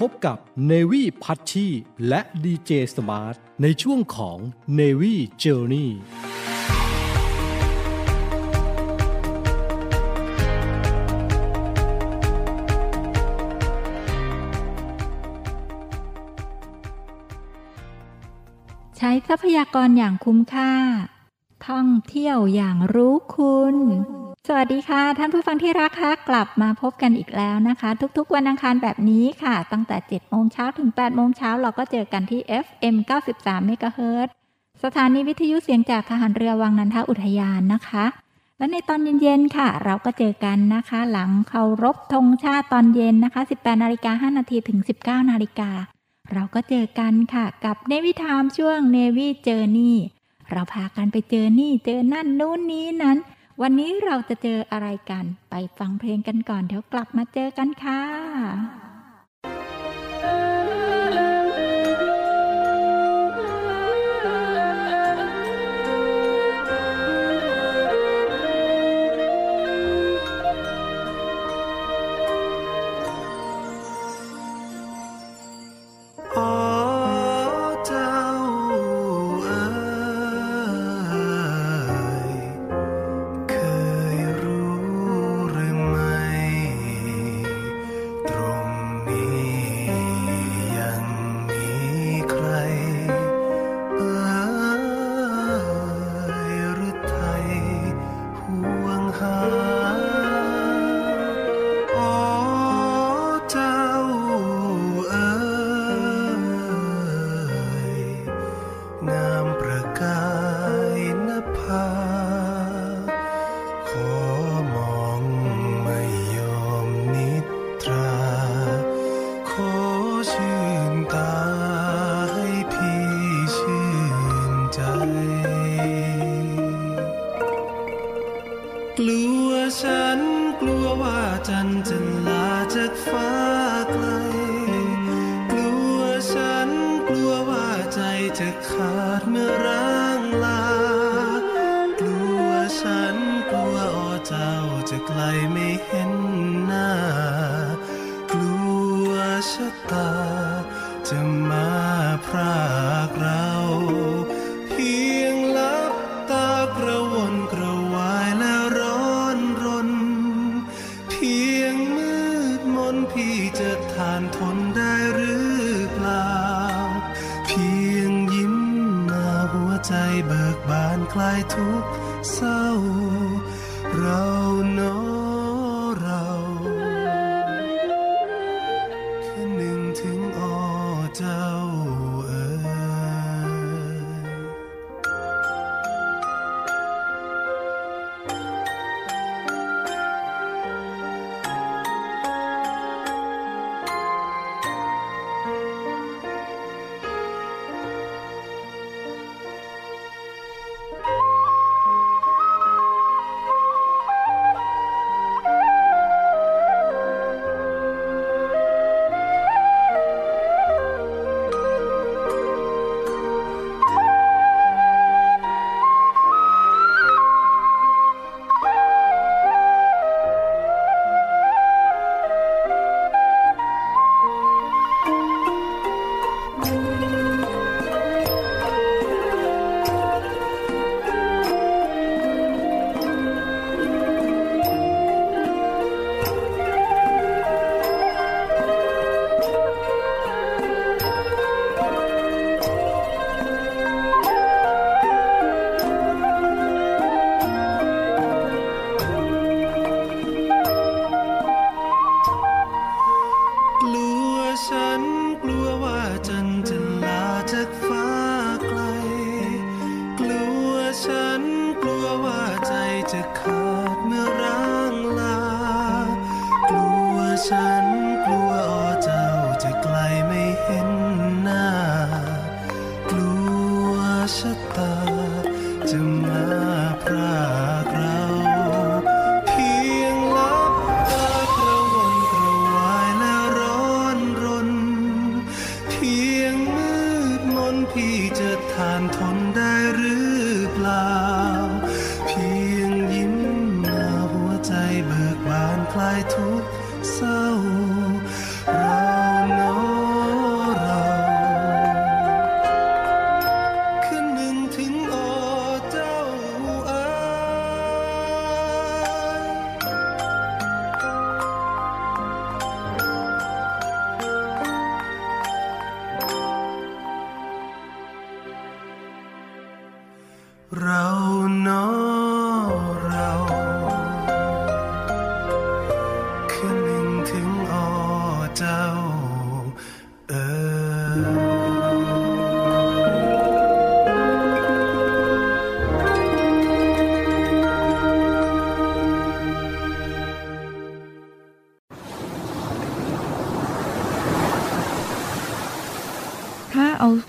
พบกับ Navy พัชชีและ DJ Smart ในช่วงของ Navy Journey ใช้ทรัพยากรอย่างคุ้มค่า ท่องเที่ยวอย่างรู้คุณ สวัสดีค่ะท่านผู้ฟังที่รักคะกลับมาพบกันอีกแล้วนะคะ ทุกๆ วันอังคารแบบนี้ค่ะ ตั้งแต่ 7 โมงเช้าถึง 8 โมงเช้าเราก็เจอกันที่ FM 93 MHz สถานีวิทยุเสียงจากทหารเรือวังนันทอุทยานนะคะ และในตอนเย็นๆค่ะ เราก็เจอกันนะคะ หลังเคารพธงชาติตอนเย็นนะคะ 18นาฬิกา5นาทีถึง 19นาฬิกาเราก็เจอกันค่ะ กับเนวิทามช่วงเนวิเจอร์นี่เราพากันไปเจอนี่เจอนั่นนู้นนี้นั้น วันนี้เราจะเจออะไรกัน ไปฟังเพลงกันก่อน เดี๋ยวกลับมาเจอกันค่ะ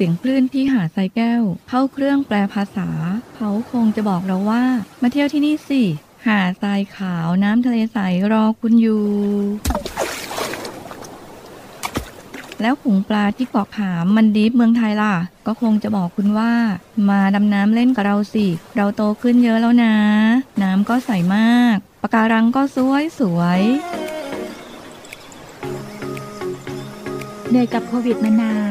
สียงคลื่นที่หาดทรายแก้ว เข้าเครื่องแปลภาษา เขาคงจะบอกเราว่า มาเที่ยวที่นี่สิ หาดทรายขาวน้ำทะเลใสรอคุณอยู่ แล้วขุงปลาที่เกาะขามมันดีฟเมืองไทยล่ะ ก็คงจะบอกคุณว่า มาดำน้ำเล่นกับเราสิ เราโตขึ้นเยอะแล้วนะ น้ำก็ใสมากปะการังก็สวยสวยๆเหนื่อยกับโควิดมานาน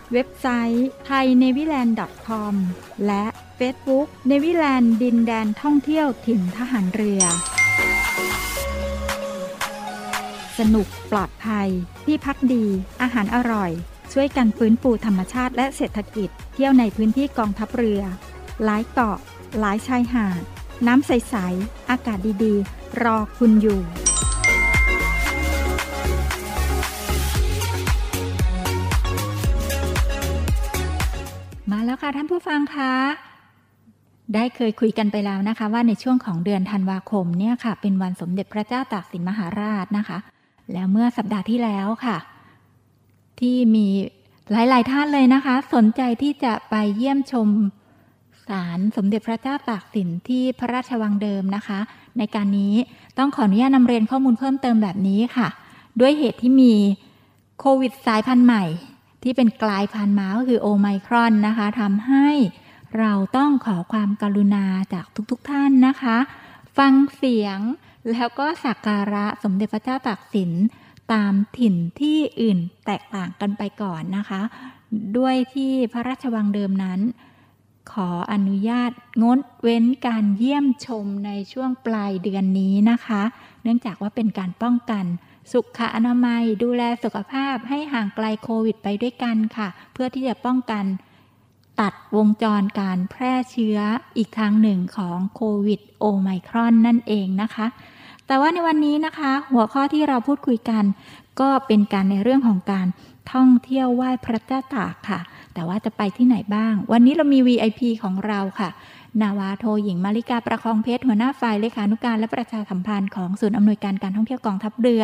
เว็บไซต์ thainewiland.com และ Facebook เนวิแลนด์ดินแดนท่องเที่ยวถิ่นทหารเรือ สนุกปลอดภัย ที่พักดี อาหารอร่อย ช่วยกันฟื้นฟูธรรมชาติและเศรษฐกิจ เที่ยวในพื้นที่กองทัพเรือ หลายเกาะ หลายชายหาด น้ำใส ๆ อากาศดี ๆ รอคุณอยู่ มาแล้วค่ะท่านผู้ฟังคะได้เคยคุยกันไปแล้วนะคะ ว่าในช่วงของเดือนธันวาคมเนี่ยค่ะ เป็นวันสมเด็จพระเจ้าตากสินมหาราชนะคะ แล้วเมื่อสัปดาห์ที่แล้วค่ะ ที่มีหลาย ๆ ท่านเลยนะคะ สนใจที่จะไปเยี่ยมชมศาลสมเด็จพระเจ้าตากสินที่พระราชวังเดิมนะคะ ในการนี้ต้องขออนุญาตนำเรียนข้อมูลเพิ่มเติมแบบนี้ค่ะ ด้วยเหตุที่มีโควิดสายพันธุ์ใหม่ ที่เป็นกลายพันธุ์มาก็คือโอไมครอนนะคะทำให้เราต้องขอความกรุณาจากทุกๆทท่านนะคะ ฟังเสียงแล้วก็สักการะสมเด็จพระเจ้าตากสินตามถิ่นที่อื่นแตกต่างกันไปก่อนนะคะ ด้วยที่พระราชวังเดิมนั้น ขออนุญาตงดเว้นการเยี่ยมชมในช่วงปลายเดือนนี้นะคะ เนื่องจากว่าเป็นการป้องกัน สุขอนามัย ดูแลสุขภาพให้ห่างไกลโควิดไปด้วยกันค่ะ เพื่อที่จะป้องกันตัดวงจรการแพร่เชื้ออีกทางหนึ่งของโควิดโอไมครอนนั่นเองนะคะ แต่ว่าในวันนี้นะคะ หัวข้อที่เราพูดคุยกัน ก็เป็นการในเรื่องของการท่องเที่ยวไหว้พระเจ้าตากค่ะ แต่ว่าจะไปที่ไหนบ้าง วันนี้เรามี VIP ของเราค่ะ นาวาโทหญิงมาริกาประคองเพชรหัวหน้าฝ่ายเลขานุการและประชาสัมพันธ์ของศูนย์อำนวยการการท่องเที่ยวกองทัพเรือ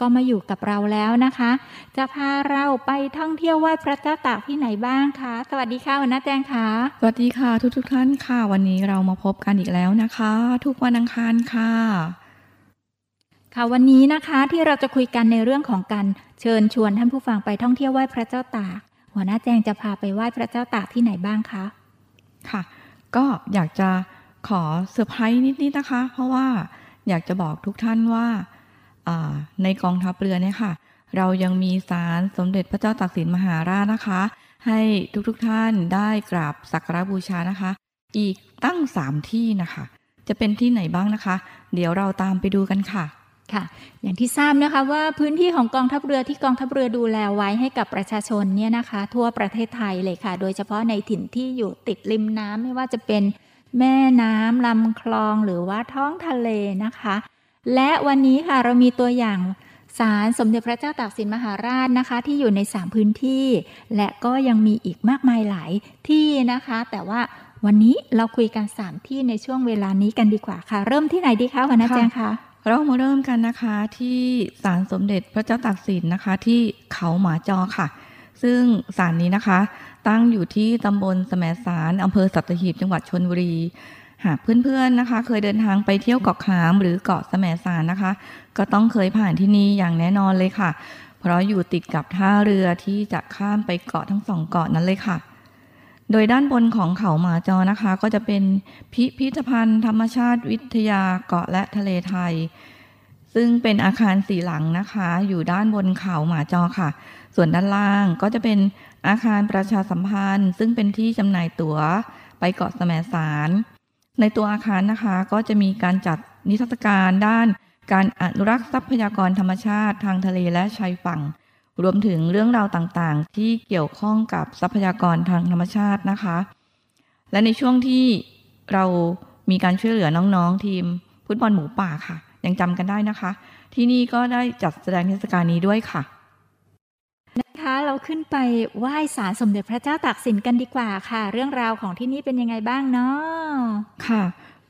ก็มาอยู่กับเราแล้วนะคะ จะพาเราไปท่องเที่ยวไหว้พระเจ้าตากที่ไหนบ้างคะ สวัสดีค่ะหัวหน้าแจงค่ะ สวัสดีค่ะทุกทุกๆท่านค่ะ วันนี้เรามาพบกันอีกแล้วนะคะ ทุกวันอังคารค่ะ ค่ะวันนี้นะคะที่เราจะคุยกันในเรื่องของการเชิญชวนท่านผู้ฟังไปท่องเที่ยวไหว้พระเจ้าตาก หัวหน้าแจงจะพาไปไหว้พระเจ้าตากที่ไหนบ้างคะ ค่ะ ก็อยากจะขอเซอร์ไพรส์นิดๆนะคะ เพราะว่าอยากจะบอกทุกท่านว่าในกองทัพเรือเนี่ยค่ะ เรายังมีศาลสมเด็จพระเจ้าตากสินมหาราชนะคะ ให้ทุกๆท่านได้กราบสักการะบูชานะคะ อีกตั้งสามที่นะคะ จะเป็นที่ไหนบ้างนะคะ เดี๋ยวเราตามไปดูกันค่ะ ค่ะ อย่างที่ทราบนะคะว่าพื้นที่ของกองทัพเรือที่กองทัพเรือดูแลไว้ให้กับประชาชนเนี่ยนะคะ ทั่วประเทศไทยเลยค่ะ โดยเฉพาะในถิ่นที่อยู่ติดริมน้ำไม่ว่าจะเป็นแม่น้ำลำคลองหรือว่าท้องทะเลนะคะ และวันนี้ค่ะเรามีตัวอย่างศาลสมเด็จพระเจ้าตากสินมหาราชนะคะ ที่อยู่ใน 3 พื้นที่ และก็ยังมีอีกมากมายหลายที่นะคะ แต่ว่าวันนี้เราคุยกัน 3 ที่ในช่วงเวลานี้กันดีกว่าค่ะ เริ่มที่ไหนดีคะวันนาแจงคะ เรามาเริ่มกันนะคะที่ศาลสมเด็จพระเจ้าตากสินนะคะที่เขาหมาจอค่ะ ซึ่งศาลนี้นะคะ ตั้งอยู่ที่ตำบลแสมสารอำเภอสัตหีบจังหวัดชนบุรี หากเพื่อนๆนะคะ เคยเดินทางไปเที่ยวเกาะขามหรือเกาะแสมสารนะคะ ก็ต้องเคยผ่านที่นี่อย่างแน่นอนเลยค่ะ เพราะอยู่ติดกับท่าเรือที่จะข้ามไปเกาะทั้งสองเกาะนั้นเลยค่ะ โดยด้านบนของเขาหมาจอนะคะ ก็จะเป็นพิพิธภัณฑ์ ธรรมชาติวิทยาเกาะและทะเลไทย ซึ่งเป็นอาคารสี่หลังนะคะ อยู่ด้านบนเขาหมาจอค่ะ ส่วนด้านล่างก็จะเป็นอาคารประชาสัมพันธ์ ซึ่งเป็นที่จำหน่ายตั๋วไปเกาะแสมสาร ในตัวอาคารนะคะก็จะมีการจัดนิทรรศการด้านการอนุรักษ์ทรัพยากรธรรมชาติทางทะเลและชายฝั่ง รวมถึงเรื่องราวต่างๆ ที่เกี่ยวข้องกับทรัพยากรทางธรรมชาตินะคะ และในช่วงที่เรามีการช่วยเหลือน้องๆ ทีมฟุตบอลหมูป่าค่ะ ยังจำกันได้นะคะ ที่นี่ก็ได้จัดแสดงเทศกาลนี้ด้วยค่ะนะคะเราขึ้นไปไหว้ศาลสมเด็จพระเจ้าตากสินกันดีกว่าค่ะ เรื่องราวของที่นี่เป็นยังไงบ้างเนาะค่ะ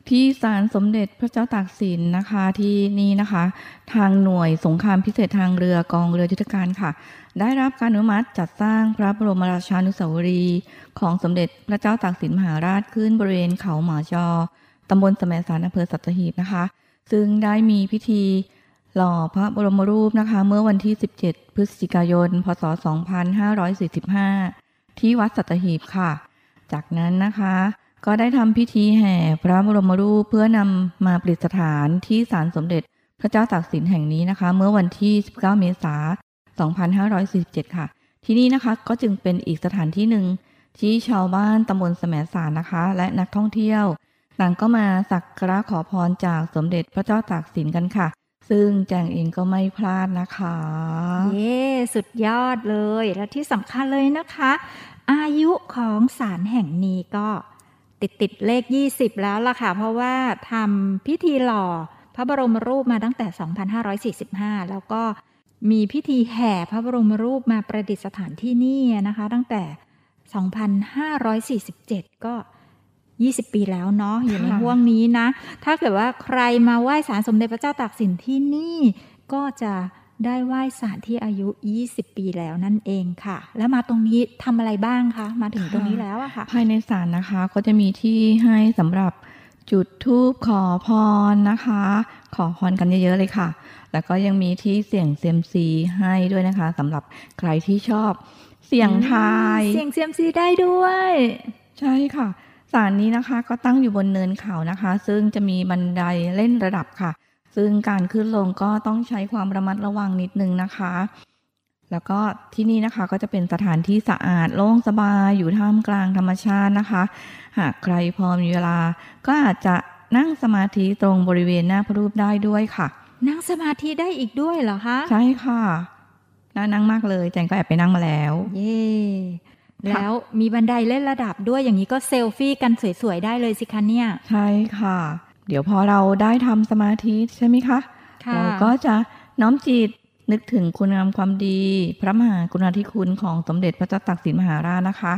ที่ศาลสมเด็จพระเจ้าตากสินนะคะที่นี่นะคะ ทางหน่วยสงครามพิเศษทางเรือกองเรือยุทธการค่ะ ได้รับการอนุมัติจัดสร้างพระบรมราชานุสาวรีย์ของสมเด็จพระเจ้าตากสินมหาราชขึ้นบริเวณเขาหมาจอตำบลสมสารอำเภอสัตหีบนะคะ ซึ่งได้มีพิธีหล่อพระบรมรูปนะคะ เมื่อวันที่ 17 พฤศจิกายน พศ 2545 ที่วัดสัตหีบค่ะ จากนั้นนะคะ ก็ได้ทำพิธีแห่พระบรมรูปเพื่อนำมาประดิษฐานที่ศาลสมเด็จพระเจ้าตากสินแห่งนี้นะคะ เมื่อวันที่ 19 เมษายน 2547 ค่ะ ที่นี่นะคะก็จึงเป็นอีกสถานที่หนึ่งที่ชาวบ้านตำบลแสมสารนะคะ และนักท่องเที่ยวต่างก็มาสักการะขอพรจากสมเด็จพระเจ้าตากสินกันค่ะ ซึ่งแจงเองก็ไม่พลาดนะคะ เย้สุดยอดเลย และที่สำคัญเลยนะคะ อายุของศาลแห่งนี้ก็ ติดติดเลข 20 แล้วล่ะค่ะ เพราะว่าทำพิธีหล่อพระบรมรูปมาตั้งแต่ 2545 แล้วก็มีพิธีแห่พระบรมรูปมาประดิษฐานที่นี่นะคะ ตั้งแต่ 2547 ก็ 20 ปีแล้วเนาะอยู่ในค่ะห่วงนี้นะ ถ้าเกิดว่าใครมาไหว้ศาลสมเด็จพระเจ้าตากสินที่นี่ก็จะ ได้ไหว้ศาลที่อายุ 20 ปีแล้วนั่นเองค่ะ แล้วมาตรงนี้ทำอะไรบ้างคะ มาถึงตรงนี้แล้วอะค่ะ ภายในศาลนะคะก็จะมีที่ให้สำหรับจุดธูปขอพรนะคะ ขอพรกันเยอะๆเลยค่ะ แล้วก็ยังมีที่เสี่ยงเซียมซีให้ด้วยนะคะสำหรับใครที่ชอบเสี่ยงทายเสียงเซียมซีได้ด้วย ใช่ค่ะศาลนี้นะคะก็ตั้งอยู่บนเนินเขานะคะ ซึ่งจะมีบันไดเล่นระดับค่ะ ซึ่งการขึ้นลงก็ต้องใช้ความระมัดระวังนิดนึงนะคะ แล้วก็ที่นี่นะคะก็จะเป็นสถานที่สะอาดโล่งสบายอยู่ท่ามกลางธรรมชาตินะคะ หากใครพอมีเวลา ก็อาจจะนั่งสมาธิตรงบริเวณหน้าพระรูปได้ด้วยค่ะ นั่งสมาธิได้อีกด้วยเหรอคะใช่ค่ะน่านั่งมากเลยแจงก็แอบไปนั่งมาแล้ว เย่แล้วมีบันไดเล่นระดับด้วยอย่างนี้ก็เซลฟี่กันสวยๆได้เลยสิคะเนี่ย ใช่ค่ะ เดี๋ยวพอเราได้ทำสมาธิใช่ไหมคะค่ะเราก็จะน้อมจิตนึกถึงคุณงามความดี พระมหากรุณาธิคุณของสมเด็จพระเจ้าตากสินมหาราชนะคะ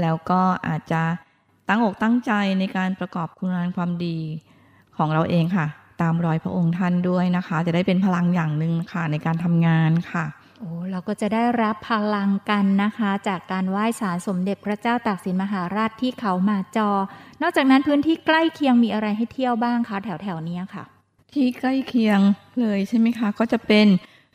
แล้วก็อาจจะตั้งอกตั้งใจในการประกอบคุณงามความดีของเราเองค่ะ ตามรอยพระองค์ท่านด้วยนะคะ จะได้เป็นพลังอย่างหนึ่งค่ะในการทำงานค่ะ โอ้เราก็จะได้รับพลังกันนะคะ จากการไหว้ศาลสมเด็จพระเจ้าตากสินมหาราชที่เขามาจอ นอกจากนั้นพื้นที่ใกล้เคียงมีอะไรให้เที่ยวบ้างคะแถวแถวนี้ค่ะ ที่ใกล้เคียงเลยใช่ไหมคะ ก็จะเป็น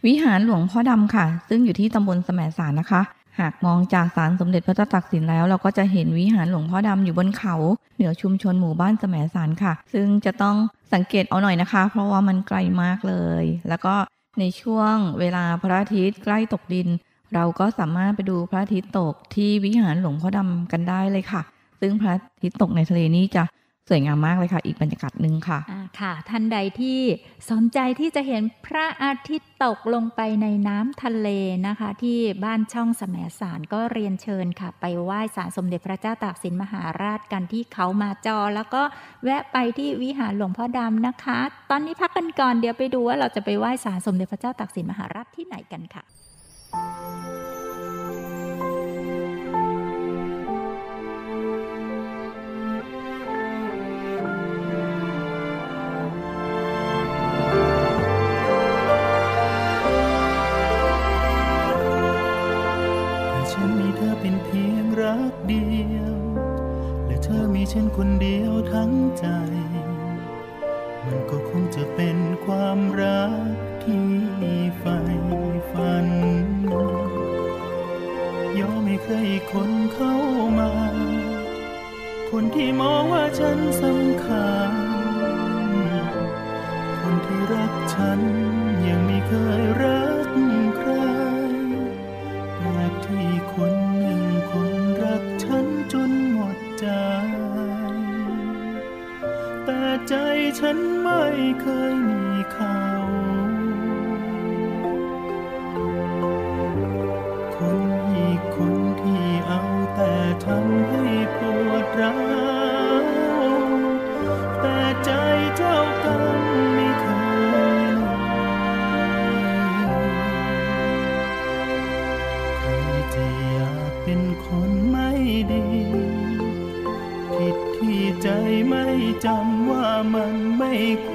วิหารหลวงพ่อดำค่ะ ซึ่งอยู่ที่ตำบลแสมสารนะคะ หากมองจากศาลสมเด็จพระเจ้าตากสินแล้ว เราก็จะเห็นวิหารหลวงพ่อดำอยู่บนเขา เหนือชุมชนหมู่บ้านแสมสารค่ะ ซึ่งจะต้องสังเกตเอาหน่อยนะคะ เพราะว่ามันไกลมากเลย แล้วก็ ในช่วงเวลาพระอาทิตย์ใกล้ตกดิน เราก็สามารถไปดูพระอาทิตย์ตกที่วิหารหลวงพ่อดำกันได้เลยค่ะ ซึ่งพระอาทิตย์ตกในทะเลนี้จะ สวยงามมากเลยค่ะ อีกบรรยากาศหนึ่งค่ะอ่าค่ะ ท่านใดที่สนใจที่จะเห็นพระอาทิตย์ตกลงไปในน้ำทะเลนะคะ ที่บ้านช่องแสมสารก็เรียนเชิญค่ะ ไปไหว้ศาลสมเด็จพระเจ้าตากสินมหาราชกันที่เขามาจอ แล้วก็แวะไปที่วิหารหลวงพ่อดำนะคะ ตอนนี้พักกันก่อนเดี๋ยวไปดูว่าเราจะไปไหว้ศาลสมเด็จพระเจ้าตากสินมหาราชที่ไหนกันค่ะ ฉันคนเดียวทั้งใจ มันก็คงจะเป็นความรักที่ใฝ่ฝัน ยอมให้ใครคนเข้ามา คนที่มองว่าฉันสำคัญ คนที่รักฉันยังไม่เคยรักใครแปลกที่คนหนึ่งคนรักฉันจนหมดใจ ฉันไม่เคยมี มั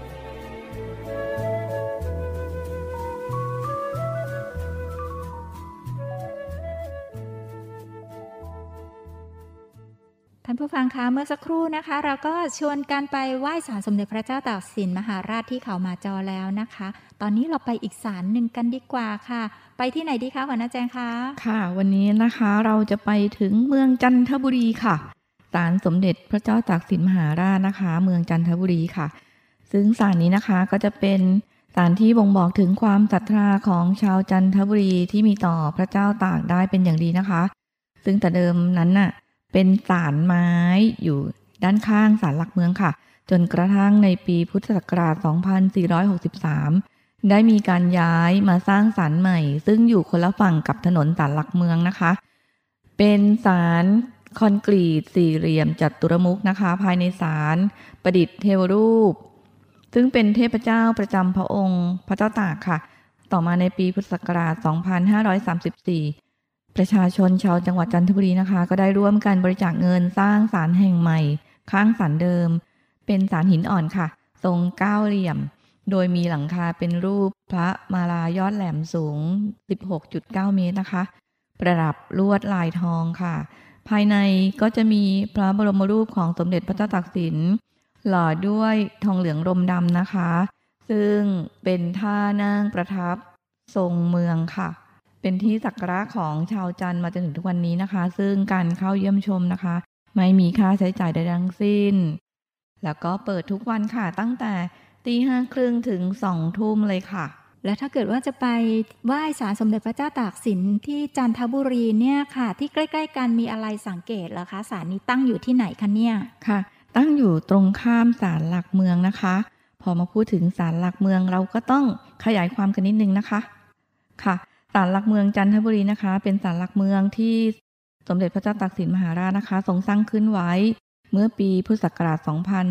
านผู้ฟังคะเมื่อสักครู่นะคะ เราก็ชวนกันไปไหว้ศาลสมเด็จพระเจ้าตากสินมหาราชที่เขามาจอแล้วนะคะ ตอนนี้เราไปอีกศาลหนึ่งกันดีกว่าค่ะ ไปที่ไหนดีคะหัวหน้าแจงคะค่ะ วันนี้นะคะเราจะไปถึงเมืองจันทบุรีค่ะศาลสมเด็จพระเจ้าตากสินมหาราชนะคะ เมืองจันทบุรีค่ะ ซึ่งศาลนี้นะคะก็จะเป็นศาลที่บ่งบอกถึงความศรัทธาของชาวจันทบุรีที่มีต่อพระเจ้าตากได้เป็นอย่างดีนะคะ ซึ่งแต่เดิมนั้นน่ะ เป็นศาลไม้อยู่ด้านข้างศาลหลักเมืองค่ะ จนกระทั่งในปีพุทธศักราช 2463 ได้มีการย้ายมาสร้างศาลใหม่ ซึ่งอยู่คนละฝั่งกับถนนศาลหลักเมืองนะคะ เป็นศาลคอนกรีตสี่เหลี่ยมจัตุรมุกนะคะ ภายในศาลประดิษฐ์เทวรูป ซึ่งเป็นเทพเจ้าประจำพระองค์ พระเจ้าตากค่ะ ต่อมาในปีพุทธศักราช 2534 ประชาชนชาวจังหวัดจันทบุรีนะคะ ก็ได้ร่วมกันบริจาคเงินสร้างศาลแห่งใหม่ ข้างศาลเดิม เป็นศาลหินอ่อนค่ะ ทรงเก้าเหลี่ยม โดยมีหลังคาเป็นรูปพระมาลายอดแหลมสูง 16.9 เมตรนะคะ ประดับลวดลายทองค่ะ ภายในก็จะมีพระบรมรูปของสมเด็จพระเจ้าตากสิน หล่อด้วยทองเหลืองรมดำนะคะ ซึ่งเป็นท่านั่งประทับทรงเมืองค่ะ เป็นที่สักการะของชาวจันทร์มาจนถึงทุกวันนี้นะคะ ซึ่งการเข้าเยี่ยมชมนะคะ ไม่มีค่าใช้จ่ายใดทั้งสิ้น แล้วก็เปิดทุกวันค่ะตั้งแต่ตีห้าครึ่งถึงสองทุ่มเลยค่ะ และถ้าเกิดว่าจะไปไหว้ศาลสมเด็จพระเจ้าตากสินที่จันทบุรีเนี่ยค่ะ ที่ใกล้ ๆ กันมีอะไรสังเกตเหรอคะศาลนี้ตั้งอยู่ที่ไหนคะเนี่ยค่ะ ตั้งอยู่ตรงข้ามศาลหลักเมืองนะคะ พอมาพูดถึงศาลหลักเมืองเราก็ต้องขยายความกันนิดนึงนะคะค่ะ ศาลหลักเมืองจันทบุรีนะคะ เป็นศาลหลักเมืองที่สมเด็จพระเจ้าตากสินมหาราชนะคะ ทรงสร้างขึ้นไว้เมื่อปีพุทธศักราช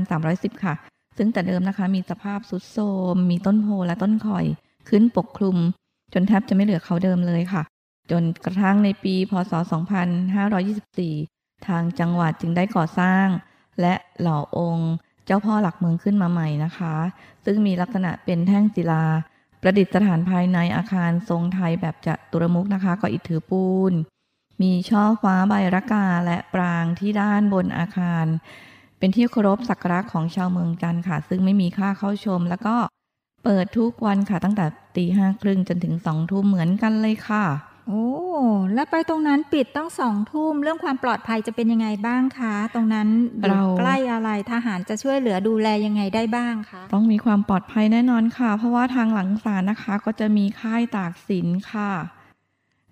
2310 ค่ะ ซึ่งแต่เดิมนะคะมีสภาพสุดโทรมมีต้นโพและต้นข่อย ขึ้นปกคลุม จนแทบจะไม่เหลือเขาเดิมเลยค่ะ จนกระทั่งในปี พศ 2524 ทางจังหวัดจึงได้ก่อสร้าง และหล่อองค์ เจ้าพ่อหลักเมืองขึ้นมาใหม่นะคะ ซึ่งมีลักษณะเป็นแท่งศิลา ประดิษฐานภายในอาคารทรงไทยแบบจัตุรมุกนะคะก็อิฐถือปูน มีช่อฟ้าใบระกาและปรางที่ด้านบนอาคาร เป็นที่เคารพสักการะของชาวเมืองจันค่ะ ซึ่งไม่มีค่าเข้าชม แล้วก็เปิดทุกวันค่ะตั้งแต่ตีห้าครึ่งจนถึงสองทุ่มเหมือนกันเลยค่ะ โอ้ แล้วไปตรงนั้นปิดตั้งสองทุ่มเรื่องความปลอดภัยจะเป็นยังไงบ้างคะ ตรงนั้นอยู่เราใกล้อะไรทหารจะช่วยเหลือดูแลยังไงได้บ้างคะต้องมีความปลอดภัยแน่นอนค่ะ เพราะว่าทางหลังศาลนะคะ ก็จะมีค่ายตากสินค่ะ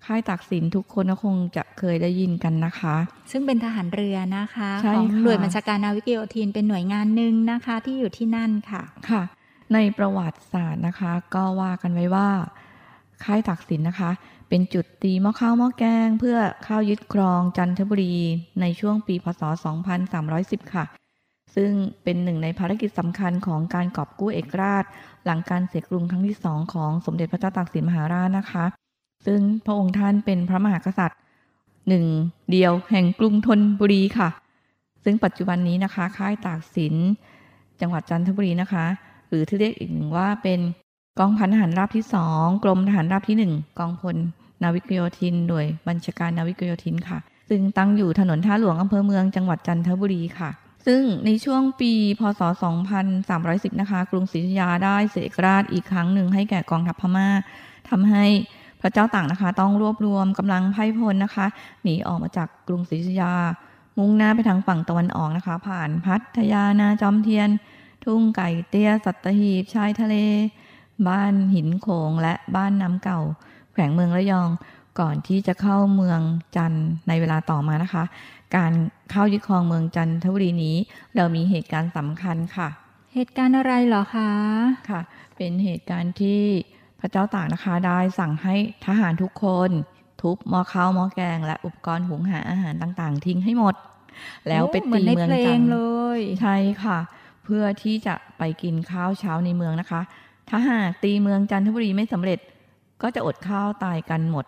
ค่ายตากสินทุกคนก็คงจะเคยได้ยินกันนะคะ ซึ่งเป็นทหารเรือนะคะใช่ของค่ะหน่วยบัญชาการนาวิกโยธินเป็นหน่วยงานหนึ่งนะคะที่อยู่ที่นั่นค่ะค่ะ ในประวัติศาสตร์นะคะ ก็ว่ากันไว้ว่าค่ายตากสินนะคะ เป็นจุดตีหม้อข้าวหม้อแกง เพื่อเข้ายึดครองจันทบุรีในช่วงปีพศ 2310 ค่ะ ซึ่งเป็นหนึ่งในภารกิจสำคัญของการกอบกู้เอกราช หลังการเสียกรุงครั้งที่สองของสมเด็จพระเจ้าตากสินมหาราชนะคะ ซึ่งพระองค์ท่านเป็นพระมหากษัตริย์หนึ่งเดียวแห่งกรุงธนบุรีค่ะ ซึ่งปัจจุบันนี้นะคะค่ายตากสินจังหวัดจันทบุรีนะคะ หรือที่เรียกอีกหนึ่งว่าเป็นกองพันทหารราบที่สองกรมทหารราบที่หนึ่งกองพล นาวิกโยธินโดยบัญชาการนาวิกโยธินค่ะ ซึ่งตั้งอยู่ถนนท่าหลวงอำเภอเมืองจังหวัดจันทบุรีค่ะ ซึ่งในช่วงปี พศ 2310 นะคะ กรุงศรีอยุธยาได้เสกราชอีกครั้งหนึ่งให้แก่กองทัพพม่าทำให้พระเจ้าต่างนะคะ ต้องรวบรวมกำลังไพ่พลนะคะ หนีออกมาจากกรุงศรีอยุธยา มุ่งหน้าไปทางฝั่งตะวันออกนะคะ ผ่านพัทยานาจอมเทียน ทุ่งไก่เตี้ย สัตหีบชายทะเล บ้านหินโขงและบ้านน้ำเก่า วงเมืองระยองก่อนที่จะเข้าเมืองจันทร์ในเวลาต่อมานะคะ การเข้ายึดครองเมืองจันทบุรีนี้ เรามีเหตุการณ์สำคัญค่ะ เหตุการณ์อะไรเหรอคะค่ะ เป็นเหตุการณ์ที่พระเจ้าตากนะคะได้สั่งให้ทหารทุกคนทุบหม้อข้าวหม้อแกง และอุปกรณ์หุงหาอาหารต่างๆ ทิ้งให้หมด แล้วไปเหมือตีนในเมืองเพลจังนทร์เลยใช่ค่ะ เพื่อที่จะไปกินข้าวเช้าในเมืองนะคะ ถ้าหากตีเมืองจันทบุรีไม่สำเร็จ ก็จะอดข้าวตายกันหมด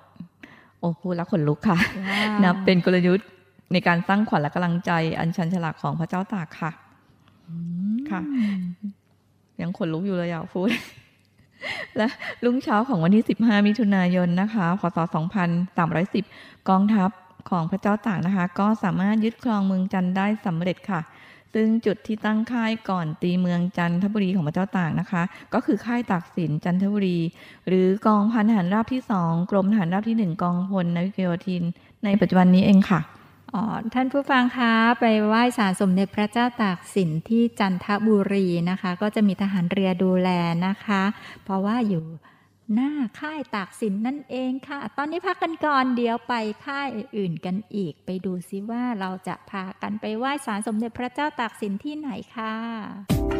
โอ้พูดแล้วขนลุกค่ะว้าวนับเป็นกลยุทธ์ในการสร้างขวัญและกำลังใจอันชันฉลาดของพระเจ้าตากค่ะค่ะยังขนลุกอยู่เลยอยากพูด และรุ่งเช้าของวันที่ 15 มิถุนายนนะคะพศ2310 กองทัพของพระเจ้าตากนะคะ ก็สามารถยึดครองเมืองจันทร์ได้สำเร็จค่ะ ซึ่งจุดที่ตั้งค่ายก่อนตีเมืองจันทบุรีของพระเจ้าตากนะคะ ก็คือค่ายตากสินจันทบุรี หรือกองพันทหารราบที่สองกรมทหารราบที่หนึ่งกองพลนาวิกโยธิน ในปัจจุบันนี้เองค่ะอ๋อท่านผู้ฟังคะไปไหว้ศาลสมเด็จพระเจ้าตากสินที่จันทบุรีนะคะ ก็จะมีทหารเรือดูแลนะคะ เพราะว่าอยู่ หน้าค่ายตากสินนั่นเองค่ะ ตอนนี้พักกันก่อนเดี๋ยวไปค่ายอื่นกันอีก ไปดูซิว่าเราจะพากันไปไหว้ศาลสมเด็จพระเจ้าตากสินที่ไหนค่ะ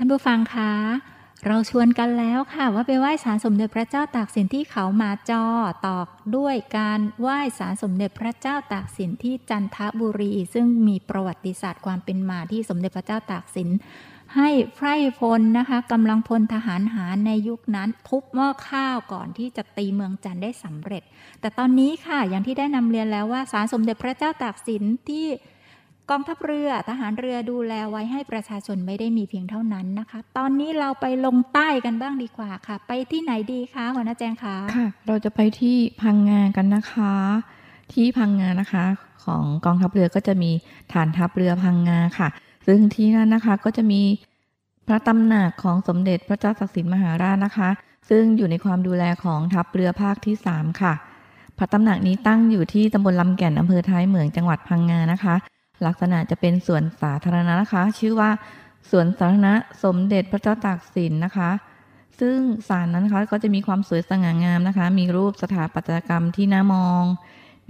ท่านผู้ฟังคะ เราชวนกันแล้วค่ะว่าไปไหว้ศาลสมเด็จพระเจ้าตากสินที่เขามาจอตอกด้วยการไหว้ศาลสมเด็จพระเจ้าตากสินที่จันทบุรี ซึ่งมีประวัติศาสตร์ความเป็นมาที่สมเด็จพระเจ้าตากสินให้ไพร่พลนะคะกำลังพลทหารหารในยุคนั้นทุบหม้อข้าวก่อนที่จะตีเมืองจันได้สำเร็จ แต่ตอนนี้ค่ะอย่างที่ได้นำเรียนแล้วว่าศาลสมเด็จพระเจ้าตากสินที่ กองทัพเรือทหารเรือดูแลไว้ให้ประชาชนไม่ได้มีเพียงเท่านั้นนะคะ ตอนนี้เราไปลงใต้กันบ้างดีกว่าค่ะ ไปที่ไหนดีคะหัวหน้าแจงคะค่ะ เราจะไปที่พังงากันนะคะ ที่พังงานะคะ ของกองทัพเรือก็จะมีฐานทัพเรือพังงาค่ะ ซึ่งที่นั่นนะคะก็จะมีพระตำหนักของสมเด็จพระเจ้าตากสินมหาราชนะคะ ซึ่งอยู่ในความดูแลของทัพเรือภาคที่ 3 ค่ะ พระตำหนักนี้ตั้งอยู่ที่ตำบลลำแก่นอำเภอท้ายเหมืองจังหวัดพังงานะคะ ลักษณะจะเป็นสวนสาธารณะนะคะ ชื่อว่าสวนสาธารณะสมเด็จพระเจ้าตากสินนะคะ ซึ่งศาลนั้นนะคะก็จะมีความสวยสง่างามนะคะ มีรูปสถาปัตยกรรมที่น่ามอง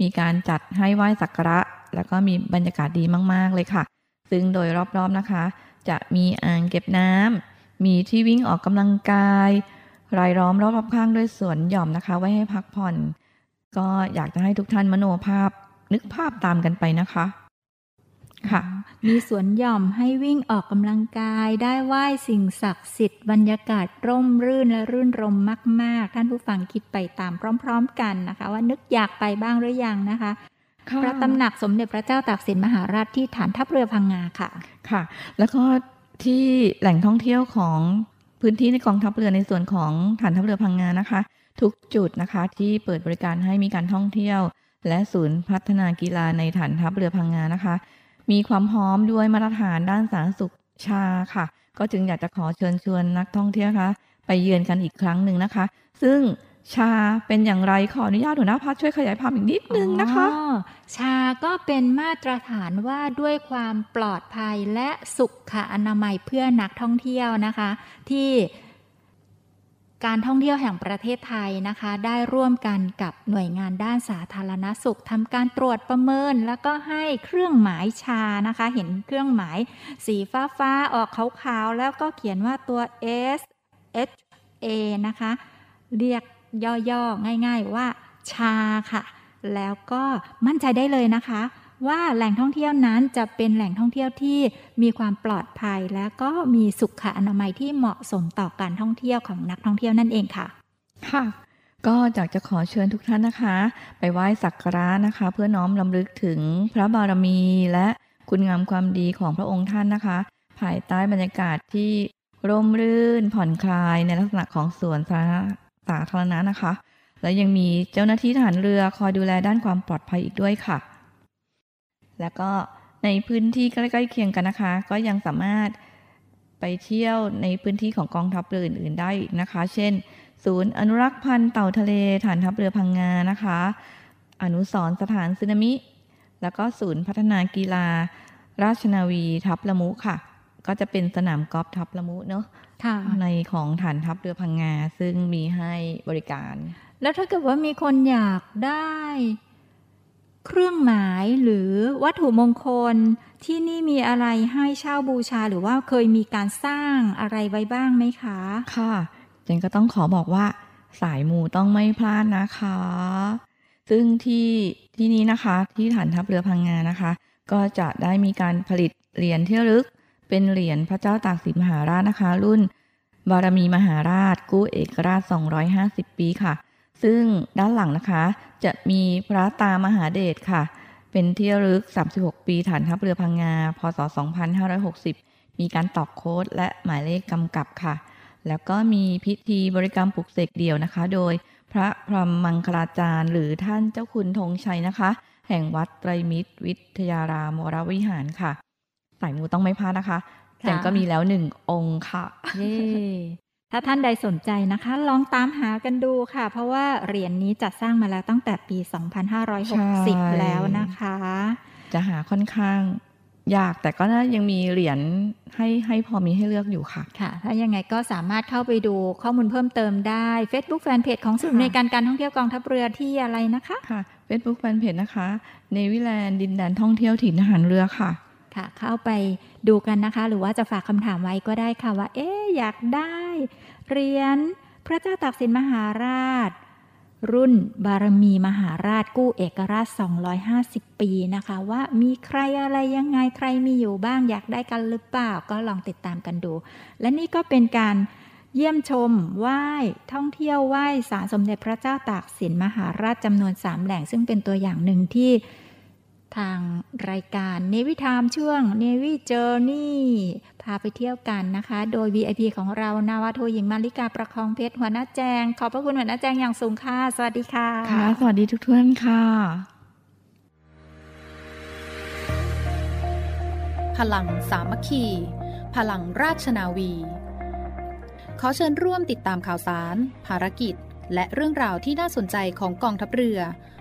มีการจัดให้ไหว้สักการะ แล้วก็มีบรรยากาศดีมาก ๆ เลยค่ะ ซึ่งโดยรอบๆนะคะ จะมีอ่างเก็บน้ำมีที่วิ่งออกกำลังกาย รายล้อมรอบๆข้างด้วยสวนหย่อมนะคะ ไว้ให้พักผ่อน ก็อยากจะให้ทุกท่านมโนภาพนึกภาพตามกันไปนะคะ ค่ะ มีสวนหย่อมให้วิ่งออกกำลังกายได้ไหว้สิ่งศักดิ์สิทธิ์บรรยากาศร่มรื่นและรื่นรมมาก ๆ ท่านผู้ฟังคิดไปตามพร้อม ๆ กันนะคะ ว่านึกอยากไปบ้างหรือยังนะคะค่ะพระตำหนักสมเด็จพระเจ้าตากสินมหาราชที่ฐานทัพเรือพังงาค่ะค่ะ แล้วก็ที่แหล่งท่องเที่ยวของพื้นที่ในกองทัพเรือในส่วนของฐานทัพเรือพังงานะคะ ทุกจุดนะคะที่เปิดบริการให้มีการท่องเที่ยว และศูนย์พัฒนากีฬาในฐานทัพเรือพังงานะคะ มีความพร้อมด้วยมาตรฐานด้านสาธารณสุขชาค่ะ ก็จึงอยากจะขอเชิญชวนนักท่องเที่ยวนะคะไปเยือนกันอีกครั้งหนึ่งนะคะ ซึ่งชาเป็นอย่างไรขออนุญาตหัวหน้าพัช่วยขยายความอีกนิดนึงนะคะ ชาก็เป็นมาตรฐานว่าด้วยความปลอดภัยและสุขอนามัยเพื่อนักท่องเที่ยวนะคะ ที่ การท่องเที่ยวแห่งประเทศไทยนะคะ ได้ร่วมกันกับหน่วยงานด้านสาธารณสุขทำการตรวจประเมิน แล้วก็ให้เครื่องหมายชานะคะ เห็นเครื่องหมายสีฟ้าฟ้าๆออกขาวๆ แล้วก็เขียนว่าตัว S H A นะคะ เรียกย่อๆ ง่ายๆว่าชาค่ะ แล้วก็มั่นใจได้เลยนะคะ ว่าแหล่งท่องเที่ยวนั้นจะเป็นแหล่งท่องเที่ยวที่มีความปลอดภัย และก็มีสุขอนามัยที่เหมาะสมต่อการท่องเที่ยวของนักท่องเที่ยวนั่นเองค่ะ ค่ะ ก็อยากจะขอเชิญทุกท่านนะคะ ไปไหว้สักการะนะคะ เพื่อน้อมรำลึกถึงพระบารมีและคุณงามความดีของพระองค์ท่านนะคะ ภายใต้บรรยากาศที่ร่มรื่นผ่อนคลายในลักษณะของสวนสาสาธารณะนะคะ และยังมีเจ้าหน้าที่ทหารเรือคอยดูแลด้านความปลอดภัยอีกด้วยค่ะ แล้วก็ในพื้นที่ใกล้ๆเคียงกันนะคะ ก็ยังสามารถไปเที่ยวในพื้นที่ของกองทัพเรืออื่นๆได้อีกนะคะ เช่น ศูนย์อนุรักษ์พันธุ์เต่าทะเลฐานทัพเรือพังงานะคะ อนุสรณ์สถานสึนามิ แล้วก็ศูนย์พัฒนากีฬา ราชนาวีทัพละมุค่ะ ก็จะเป็นสนามกอล์ฟทัพละมุเนาะค่ะในของฐานทัพเรือพังงาซึ่งมีให้บริการ แล้วถ้าเกิดว่ามีคนอยากได้ เครื่องหมายหรือวัตถุมงคลที่นี่มีอะไรให้เช่าบูชาหรือว่าเคยมีการสร้างอะไรไว้บ้างไหมคะ ค่ะเจนก็ต้องขอบอกว่า สายมูต้องไม่พลาดนะคะ ซึ่งที่ที่นี้นะคะที่ฐานทัพเรือพังงานะคะ ก็จะได้มีการผลิตเหรียญที่ลึก เป็นเหรียญพระเจ้าตากสินมหาราชนะคะ รุ่น บารมีมหาราช กู้เอกราช 250 ปีค่ะ ซึ่งด้านหลังนะคะ จะมีพระตามหาเดชค่ะ เป็นที่ระลึก 36 ปีฐานทัพเรือพังงา พศ 2560 มีการตอกโค้ดและหมายเลขกำกับค่ะ แล้วก็มีพิธีบริกรรมปลุกเสกเดี่ยวนะคะ โดยพระพรหมมังคลาจารย์ หรือท่านเจ้าคุณธงชัยนะคะ แห่งวัดไตรมิตร วิทยารามวรวิหารค่ะสายมูต้องไม่พลาดนะคะคะแต่ก็มีแล้วหนึ่งองค์ค่ะเย่ ถ้าท่านใดสนใจนะคะ ลองตามหากันดูค่ะ เพราะว่าเหรียญนี้จัดสร้างมาแล้วตั้งแต่ปีใช่2560 แล้วนะคะ จะหาค่อนข้างยากแต่ก็น่ายังมีเหรียญให้ให้พอมีให้เลือกอยู่ค่ะ ค่ะ ถ้ายังไงก็สามารถเข้าไปดูข้อมูลเพิ่มเติมได้ Facebook Fanpage ของศูนย์ค่ะในการการท่องเที่ยวกองทัพเรือที่อะไรนะคะ ค่ะ Facebook Fanpage นะคะเนวิแลนด์ดินแดนท่องเที่ยวถิ่นทหารเรือค่ะ ค่ะ เข้าไปดูกันนะคะ หรือว่าจะฝากคำถามไว้ก็ได้ค่ะว่า เอ๊ะอยากได้ เหรียญพระเจ้าตากสินมหาราช รุ่นบารมีมหาราชกู้เอกราช 250 ปีนะคะ ว่ามีใครอะไรยังไงใครมีอยู่บ้างอยากได้กันหรือเปล่า ก็ลองติดตามกันดู และนี่ก็เป็นการเยี่ยมชมไหว้ท่องเที่ยวไหว้สารสมเด็จพระเจ้าตากสินมหาราชจำนวน3แหล่ง ซึ่งเป็นตัวอย่างหนึ่งที่ ทางรายการเนวิทามช่วงเนวิเจอร์นี่พาไปเที่ยวกันนะคะ โดย VIP ของเรานาวาโทหญิงมาริกาประคองเพชรหัวหน้าแจง ขอบพระคุณหัวหน้าแจงอย่างสูงค่ะ สวัสดีค่ะ ค่ะ สวัสดีทุกท่านค่ะ พลังสามัคคี พลังราชนาวี ขอเชิญร่วมติดตามข่าวสาร ภารกิจ และเรื่องราวที่น่าสนใจของกองทัพเรือ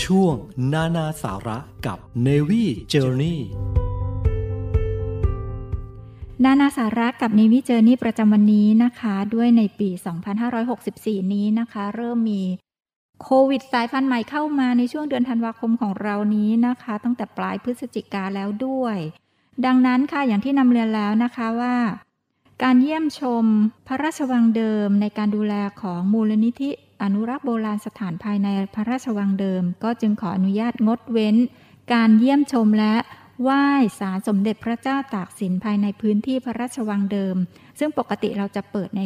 ช่วงนานาสาระกับ Navy Journey นานาสาระกับ Navy Journey ประจำวันนี้นะคะ ด้วยในปี 2564 นี้นะคะ เริ่มมีโควิดสายพันธุ์ใหม่เข้ามาในช่วงเดือนธันวาคมของเรานี้นะคะ ตั้งแต่ปลายพฤศจิกาแล้วด้วย ดังนั้นค่ะอย่างที่นำเรียนแล้วนะคะว่า การเยี่ยมชมพระราชวังเดิมในการดูแลของมูลนิธิอนุรักษ์โบราณสถานภายในพระราชวังเดิม ก็จึงขออนุญาตงดเว้น การเยี่ยมชมและไหว้สารสมเด็จพระเจ้าตากสินภายในพื้นที่พระราชวังเดิม ซึ่งปกติเราจะเปิดใน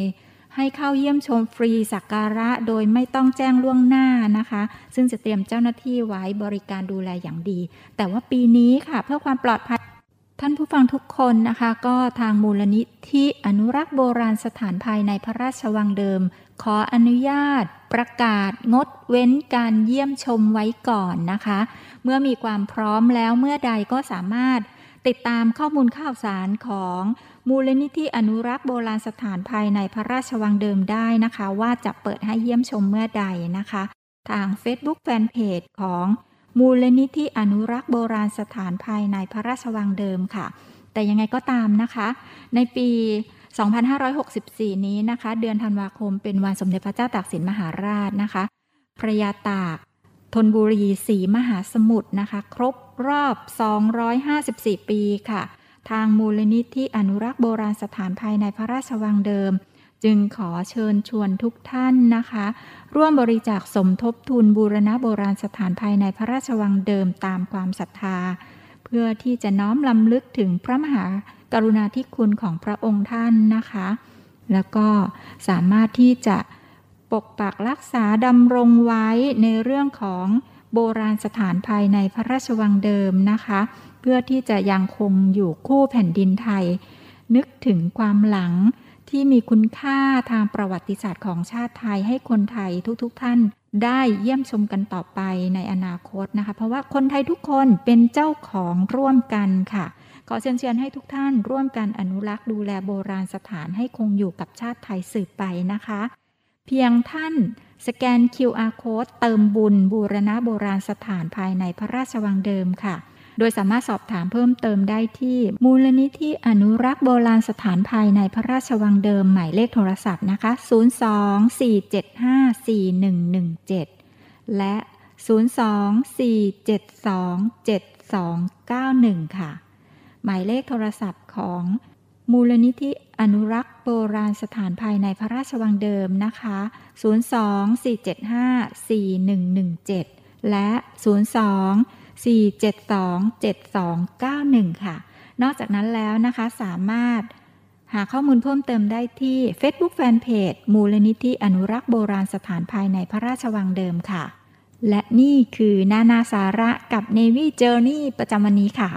ให้เข้าเยี่ยมชมฟรีสักการะโดยไม่ต้องแจ้งล่วงหน้านะคะ ซึ่งจะเตรียมเจ้าหน้าที่ไว้บริการดูแลอย่างดี แต่ว่าปีนี้ค่ะ เพื่อความปลอดภัย ท่านผู้ฟังทุกคนนะคะก็ทางมูลนิธิอนุรักษ์โบราณสถานภายในพระราชวังเดิม ขออนุญาต ประกาศงดเว้นการเยี่ยมชมไว้ก่อนนะคะ เมื่อมีความพร้อมแล้วเมื่อใดก็สามารถติดตามข้อมูลข่าวสารของมูลนิธิอนุรักษ์โบราณสถานภายในพระราชวังเดิมได้นะคะ ว่าจะเปิดให้เยี่ยมชมเมื่อใดนะคะ ทาง Facebook Fanpage ของ มูลนิธิอนุรักษ์โบราณสถานภายในพระราชวังเดิมค่ะ แต่ยังไงก็ตามนะคะ ในปี 2564 นี้นะคะ เดือนธันวาคมเป็นวันสมเด็จพระเจ้าตากสินมหาราชนะคะ พระยาตากธนบุรีสีมหาสมุทรนะคะ ครบรอบ 254 ปีค่ะ ทางมูลนิธิอนุรักษ์โบราณสถานภายในพระราชวังเดิม จึงขอเชิญชวนทุกท่านนะคะ ร่วมบริจาคสมทบทุนบูรณะโบราณสถานภายในพระราชวังเดิมตามความศรัทธา เพื่อที่จะน้อมลำลึกถึงพระมหากรุณาธิคุณของพระองค์ท่านนะคะ แล้วก็สามารถที่จะปกปักรักษาดำรงไว้ในเรื่องของโบราณสถานภายในพระราชวังเดิมนะคะ เพื่อที่จะยังคงอยู่คู่แผ่นดินไทย นึกถึงความหลัง ที่มีคุณค่าทางประวัติศาสตร์ของชาติไทยให้คนไทยทุกๆทท่านได้เยี่ยมชมกันต่อไปในอนาคตนะคะ เพราะว่าคนไทยทุกคนเป็นเจ้าของร่วมกันค่ะขอเชิญชิญให้ทุกท่านร่วมกันอนุรักษ์ดูแลโบราณสถานให้คงอยู่กับชาติไทยสืบไปนะคะ เพียงท่านสแกน QR code เติมบุญบูรณะโบราณสถานภายในพระราชวังเดิมค่ะ โดยสามารถสอบถามเพิ่มเติมได้ที่มูลนิธิอนุรักษ์โบราณสถานภายในพระราชวังเดิมหมายเลขโทรศัพท์นะคะ 024754117 และ 024727291 ค่ะ หมายเลขโทรศัพท์ของมูลนิธิอนุรักษ์โบราณสถานภายในพระราชวังเดิมนะคะ 024754117 และ 02 4727291 ค่ะ นอกจากนั้นแล้วนะคะสามารถหาข้อมูลเพิ่มเติมได้ที่ Facebook Fanpage มูลนิธิอนุรักษ์โบราณสถานภายในพระราชวังเดิมค่ะ และนี่คือนานาสาระกับ Navy Journey ประจำวันนี้ค่ะ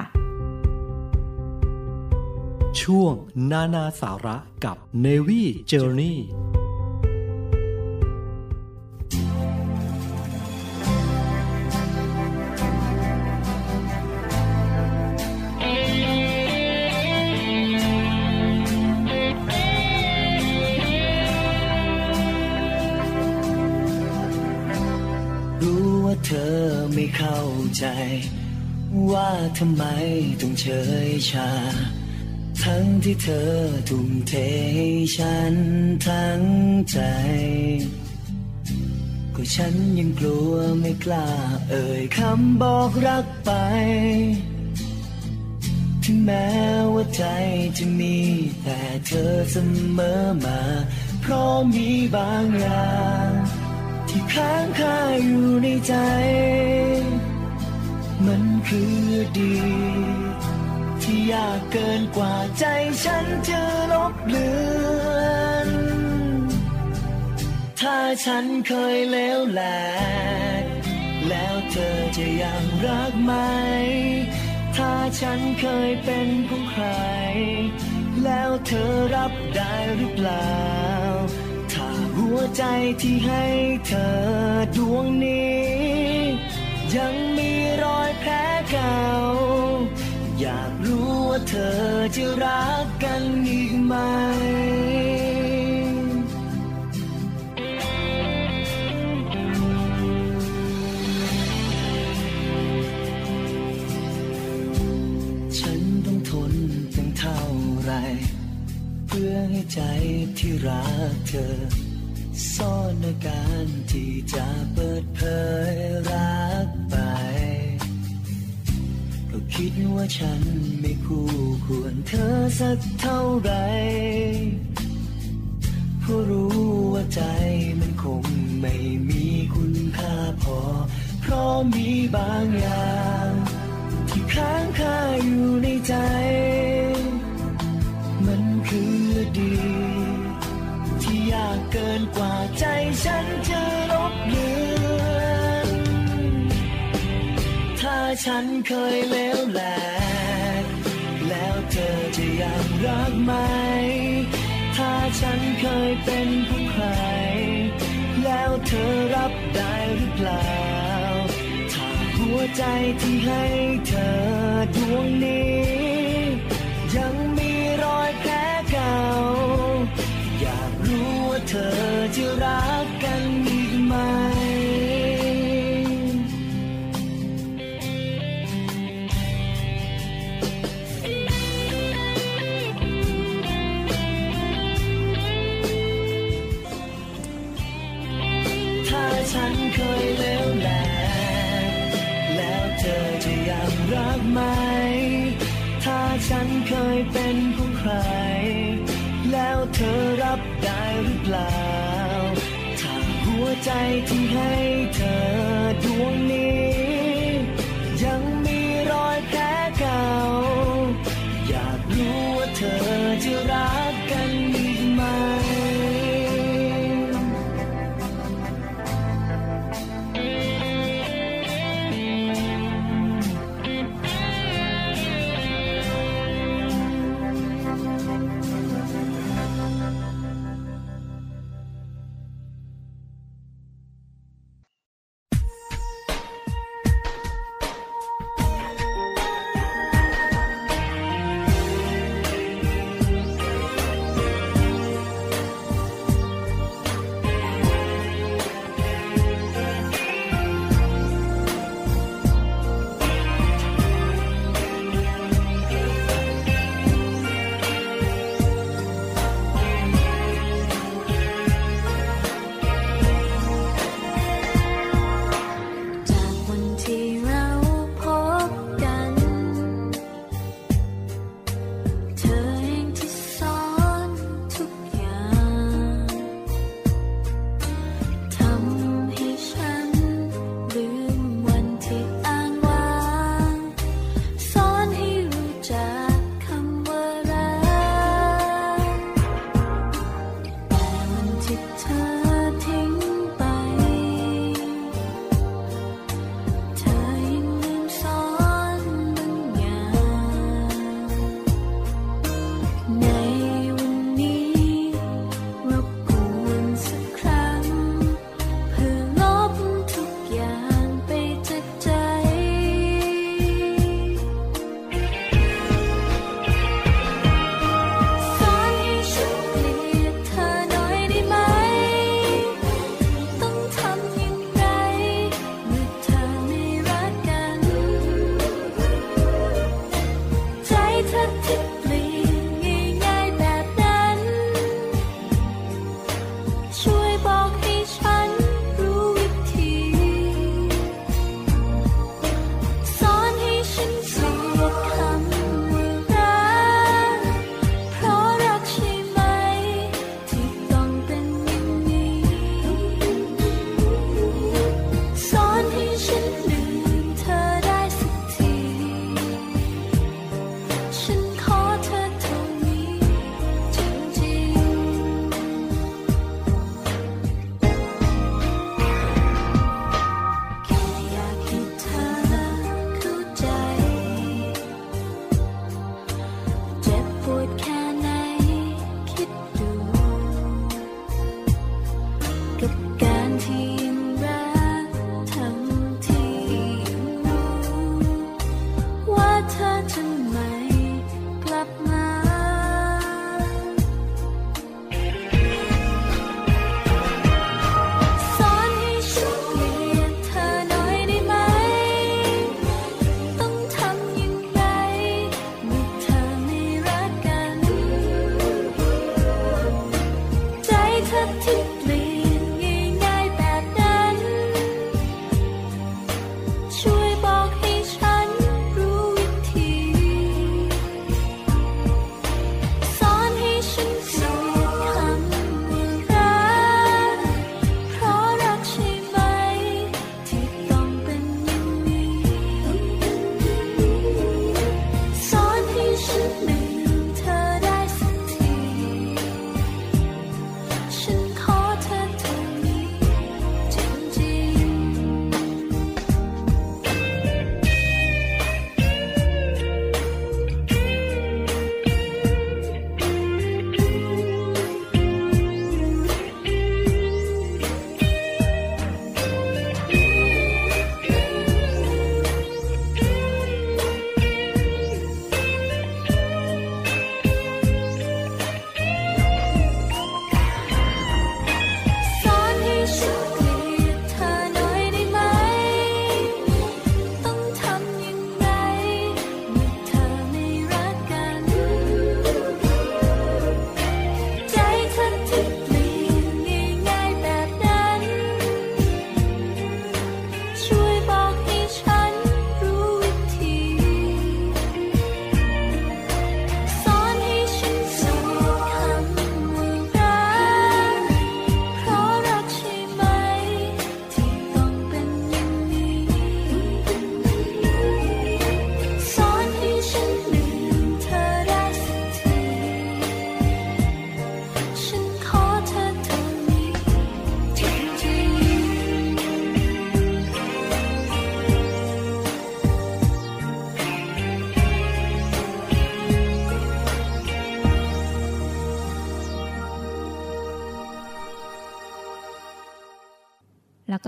ช่วงนานาสาระกับ Navy Journey ว่าเธอไม่เข้าใจ ว่าทำไมต้องเฉยชา ทั้งที่เธอทุ่มเทให้ฉันทั้งใจ ก็ฉันยังกลัวไม่กล้าเอ่ยคำบอกรักไป ถึงแม้ว่าใจจะมีแต่เธอเสมอมา เพราะมีบางอย่าง ที่ค้างคาอยู่ในใจ มันคือดี ที่ยากเกินกว่าใจฉันจะลบเลือน ถ้าฉันเคยเลวแหลก แล้วเธอจะยังรักไหม ถ้าฉันเคยเป็นของใคร แล้วเธอรับได้หรือเปล่า หัวใจที่ให้เธอดวงนี้ ยังมีรอยแผลเก่า อยากรู้ว่าเธอจะรักกันอีกไหมฉันต้องทนตั้งเท่าไรเพื่อให้ใจที่รักเธอ ซ่อนอาการที่จะเปิดเผยรักไปก็คิดว่าฉันไม่คู่ควรเธอสักเท่าไหรเพราะรู้ว่าใจมันคงไม่มีคุณค่าพอ เพราะมีบางอย่าง ที่ค้างคาอยู่ในใจ มันคือดี เกินกว่าใจฉันจะลบเลือนถ้าฉันเคยเลวแหลกแล้วเธอจะยังรักไหม ถ้าฉันเคยเป็นของใคร แล้วเธอรับได้หรือเปล่า ถ้าหัวใจที่ให้เธอดวงนี้ ฉันเคยเลวแหลกแล้วเธอจะยังรักไหม ถ้าฉันเคยเป็นของใคร แล้วเธอรับได้หรือเปล่า ถ้าหัวใจที่ให้เธอดวงนี้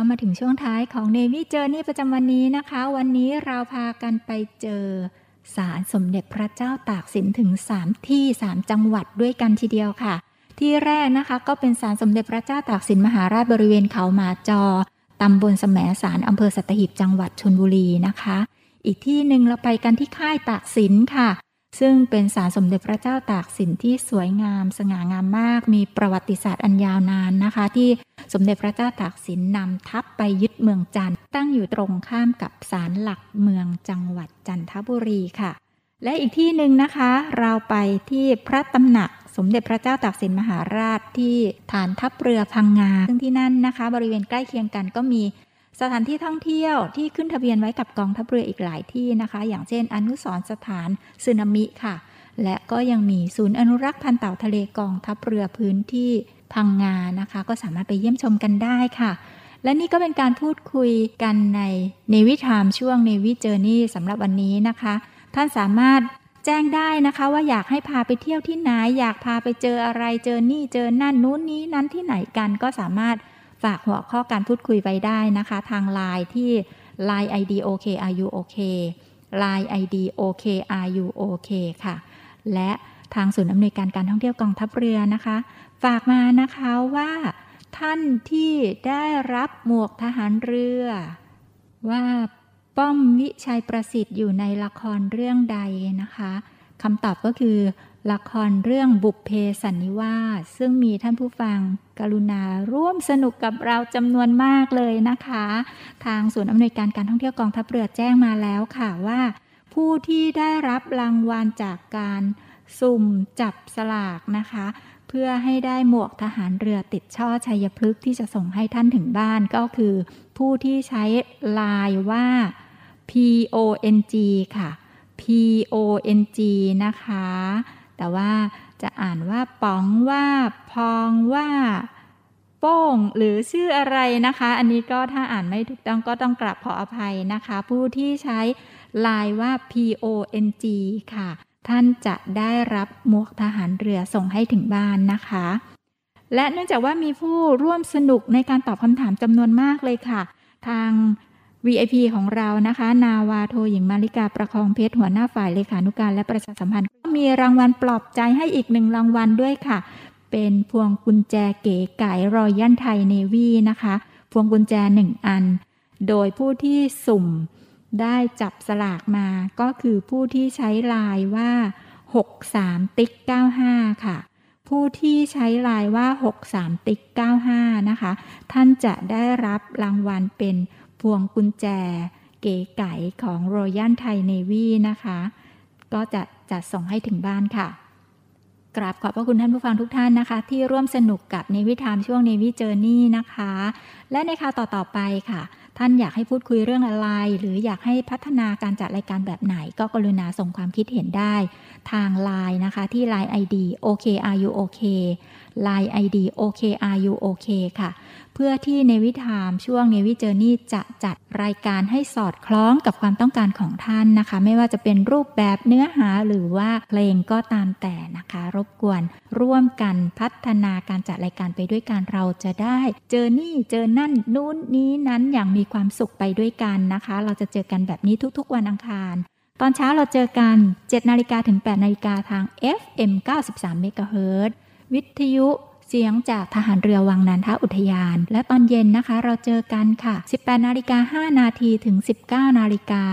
ก็มาถึงช่วงท้ายของ Navy Journey ประจำวันนี้นะคะ วันนี้เราพากันไปเจอศาลสมเด็จพระเจ้าตากสินถึง 3 ที่ 3 จังหวัดด้วยกันทีเดียวค่ะ ที่แรกนะคะก็เป็นศาลสมเด็จพระเจ้าตากสินมหาราชบริเวณเขาหมาจอตำบลแสมสารอำเภอสัตหีบจังหวัดชนบุรีนะคะ อีกที่หนึ่งเราไปกันที่ค่ายตากสินค่ะ ซึ่งเป็นศาลสมเด็จพระเจ้าตากสินที่สวยงาม สง่างามมาก มีประวัติศาสตร์อันยาวนานนะคะ ที่สมเด็จพระเจ้าตากสินนำทัพไปยึดเมืองจันทร์ตั้งอยู่ตรงข้ามกับศาลหลักเมืองจังหวัดจันทบุรีค่ะ และอีกที่หนึ่งนะคะ เราไปที่พระตำหนักสมเด็จพระเจ้าตากสินมหาราชที่ฐานทัพเรือพังงาซึ่งที่นั่นนะคะ บริเวณใกล้เคียงกันก็มี สถานที่ท่องเที่ยวที่ขึ้นทะเบียนไว้กับกองทัพเรืออีกหลายที่นะคะ อย่างเช่น อนุสรสถานสึนามิค่ะ และก็ยังมีศูนย์อนุรักษ์พันธุ์เต่าทะเลกองทัพเรือพื้นที่พังงานะคะ ก็สามารถไปเยี่ยมชมกันได้ค่ะ และนี่ก็เป็นการพูดคุยกันในเนวิทามช่วงเนวิเจอร์นี่สำหรับวันนี้นะคะ ท่านสามารถแจ้งได้นะคะว่าอยากให้พาไปเที่ยวที่ไหน อยากพาไปเจออะไรเจอนี่เจอนั่นนู้นนี้นั้นที่ไหนกันก็สามารถ ฝากหัวข้อการพูดคุยไว้ได้นะคะ ทางไลน์ที่ line ID OK are you OK line ID OK are you OK ค่ะ และทางศูนย์อำนวยการการท่องเที่ยวกองทัพเรือนะคะ ฝากมานะคะว่า ท่านที่ได้รับหมวกทหารเรือ ว่าป้อมวิชัยประสิทธิ์อยู่ในละครเรื่องใดนะคะคำตอบก็คือ ละครเรื่องบุพเพสันนิวาสซึ่งมีท่านผู้ฟังกรุณาร่วมสนุกกับเราจำนวนมากเลยนะคะ ทางศูนย์อำนวยการการท่องเที่ยวกองทัพเรือแจ้งมาแล้วค่ะว่า ผู้ที่ได้รับรางวัลจากการสุ่มจับสลากนะคะ เพื่อให้ได้หมวกทหารเรือติดช่อชัยพฤกษ์ที่จะส่งให้ท่านถึงบ้านก็คือ ผู้ที่ใช้ลายว่า P O N G ค่ะ P O N G นะคะ แต่ว่าจะอ่านว่าป๋องว่าพองว่า โป้งหรือชื่ออะไรนะคะ อันนี้ก็ถ้าอ่านไม่ถูกต้องก็ต้องกราบขออภัยนะคะ ผู้ที่ใช้ลายว่า P O N G ค่ะ ท่านจะได้รับหมวกทหารเรือส่งให้ถึงบ้านนะคะ และเนื่องจากว่ามีผู้ร่วมสนุกในการตอบคำถามจำนวนมากเลยค่ะ ทาง VIP ของเรานะคะ นาวาโทหญิงมาริกาประคองเพชรหัวหน้าฝ่ายเลขานุการและประชาสัมพันธ์ก็มีรางวัลปลอบใจให้อีกหนึ่งรางวัลด้วยค่ะ เป็นพวงกุญแจเก๋ไก่รอยันไทยเนวีนะคะ พวงกุญแจหนึ่งอัน โดยผู้ที่สุ่มได้จับสลากมา ก็คือผู้ที่ใช้ลายว่า 63 ติ๊ก 95 ค่ะ ผู้ที่ใช้ลายว่า 63 ติ๊ก 95 นะคะ ท่านจะได้รับรางวัลเป็น พวงกุญแจ เก๋ไก๋ของ Royal Thai Navy นะคะ ก็จะจัดส่งให้ถึงบ้านค่ะ กราบขอบพระคุณท่านผู้ฟังทุกท่านนะคะ ที่ร่วมสนุกกับเนวิทามช่วงเนวิเจอร์นี่นะคะ และในคราวต่อๆไปค่ะ ท่านอยากให้พูดคุยเรื่องอะไร หรืออยากให้พัฒนาการจัดรายการแบบไหน ก็กรุณาส่งความคิดเห็นได้ ทางไลน์นะคะที่ Line ID OKRUOK Line ID OKRUOK ค่ะ เพื่อที่เนวิทามช่วงเนวิเจอร์นี่จะจัดรายการให้สอดคล้องกับความต้องการของท่านนะคะ ไม่ว่าจะเป็นรูปแบบเนื้อหาหรือว่าเพลงก็ตามแต่นะคะ รบกวนร่วมกันพัฒนาการจัดรายการไปด้วยกันเราจะได้เจอนี่เจอนั่นนู้นนี้นั้นอย่างมีความสุขไปด้วยกันนะคะ เราจะเจอกันแบบนี้ทุกๆ วันอังคารตอนเช้าเราเจอกัน 7 นาฬิกาถึง 8 นาฬิกาทาง FM 93เมกะเฮิรต วิทยุเสียงจากทหารเรือวังนันทอุทยาน และตอนเย็นนะคะเราเจอกันค่ะ 18นาฬิกา5นาทีถึง 19นาฬิกา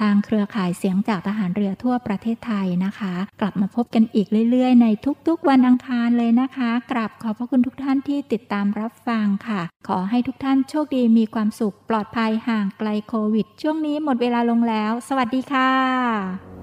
ทางเครือข่ายเสียงจากทหารเรือทั่วประเทศไทยนะคะ กลับมาพบกันอีกเรื่อยๆ ในทุกๆ วันอังคารเลยนะคะกราบขอบพระคุณทุกท่านที่ติดตามรับฟังค่ะ ขอให้ทุกท่านโชคดีมีความสุขปลอดภัยห่างไกลโควิด ช่วงนี้หมดเวลาลงแล้ว สวัสดีค่ะ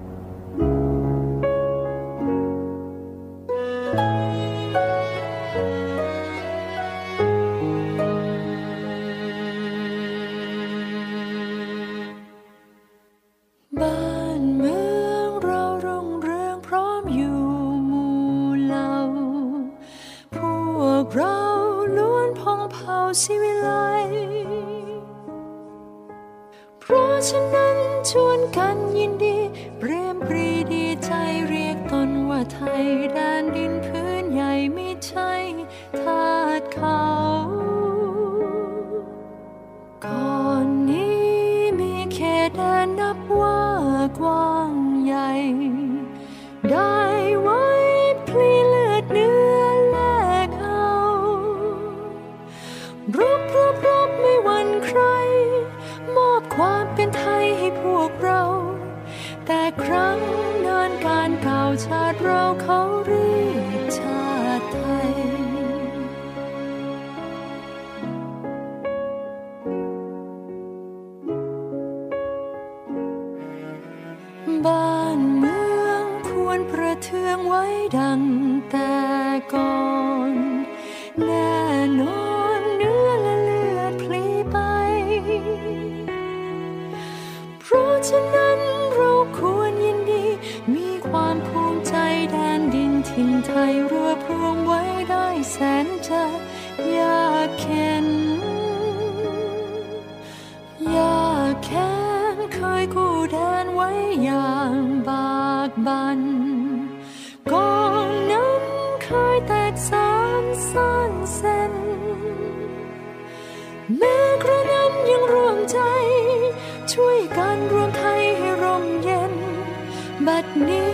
บั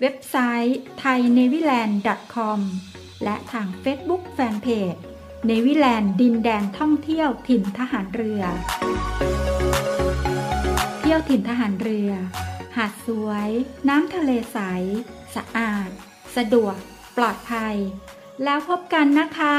เว็บไซต์ thainewiland.com และทาง Facebook Fanpage เนวิแลนด์ดินแดนท่องเที่ยวถิ่นทหารเรือ เที่ยวถิ่นทหารเรือ หาดสวย น้ำทะเลใส สะอาด สะดวก ปลอดภัย แล้วพบกันนะคะ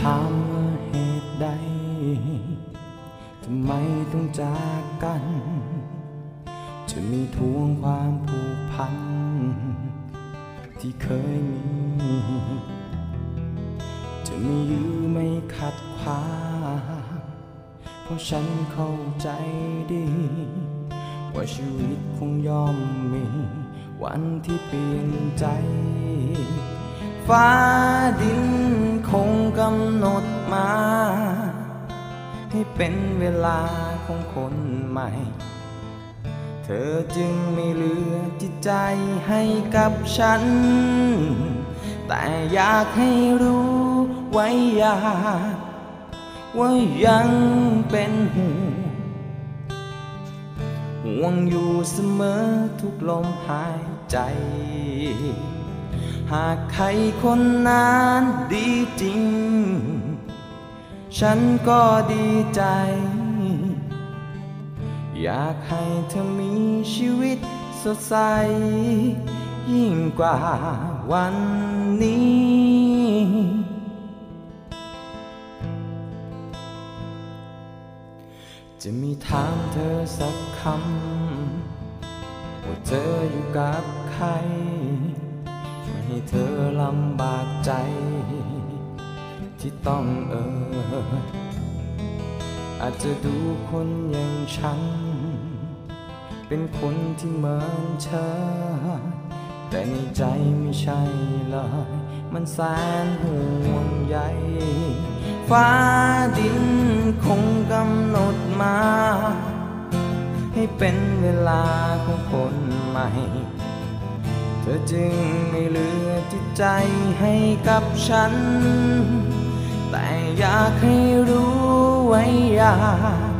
ถามว่าเหตุใด ทำไมต้องจากกัน จะมีทวงความผูกพัน ที่เคยมี จะไม่ยื้อไม่ขัดขวางเพราะฉันเข้าใจดี ว่าชีวิตคงย่อมมี วันที่เปลี่ยนใจ ฟ้าดิน คงกำหนดมา ให้เป็นเวลาของคนใหม่ เธอจึงไม่เหลือจิตใจให้กับฉัน แต่อยากให้รู้ไว้อยากว่ายังเป็นห่วงห่วงอยู่เสมอทุกลมหายใจ หากใครคนนั้นดีจริง ฉันก็ดีใจ อยากให้เธอมีชีวิตสดใส ยิ่งกว่าวันนี้ จะมีถามเธอสักคำ ว่าเธออยู่กับใคร ให้เธอลำบากใจ ที่ต้องเออ อาจจะดูคนอย่างฉัน เป็นคนที่เหมือนเธอ แต่ในใจไม่ใช่เลยมันแสนห่วงใยฟ้าดินคงกำหนดมา ให้เป็นเวลาของคนใหม่ ธอจึงไม่เหลือจิตใจให้กับฉัน แต่อยากให้รู้ไว้อยาก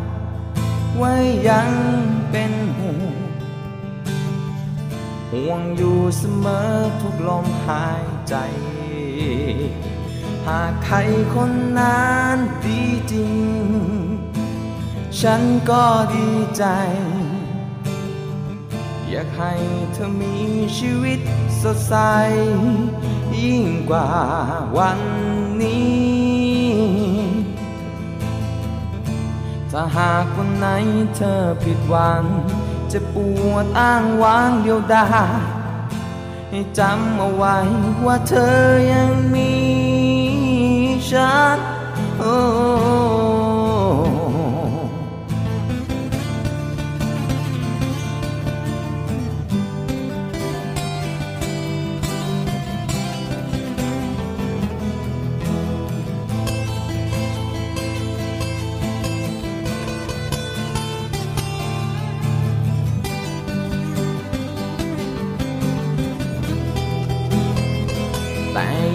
ไว่ายังเป็นห่วงห่วงอยู่เสมอทุกลมหายใจ หากใครคนนั้นดีจริง ฉันก็ดีใจ อยากให้เธอมีชีวิตสดใส ยิ่งกว่าวันนี้ ถ้าหากวันไหนเธอผิดหวัง จะปวดอ้างว้างเดียวดายให้จำเอาไว้ว่าเธอยังมีฉันโ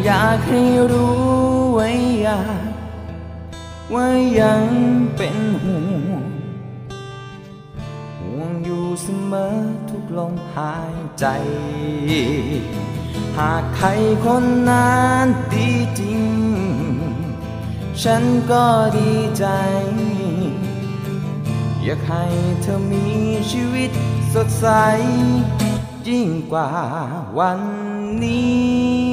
อยากให้รู้ไว้อยากว่ายังเป็นห่วงห่วงอยู่เสมอทุกลมหายใจ หากใครคนนั้นดีจริง ฉันก็ดีใจอยากให้เธอมีชีวิตสดใส ยิ่งกว่าวันนี้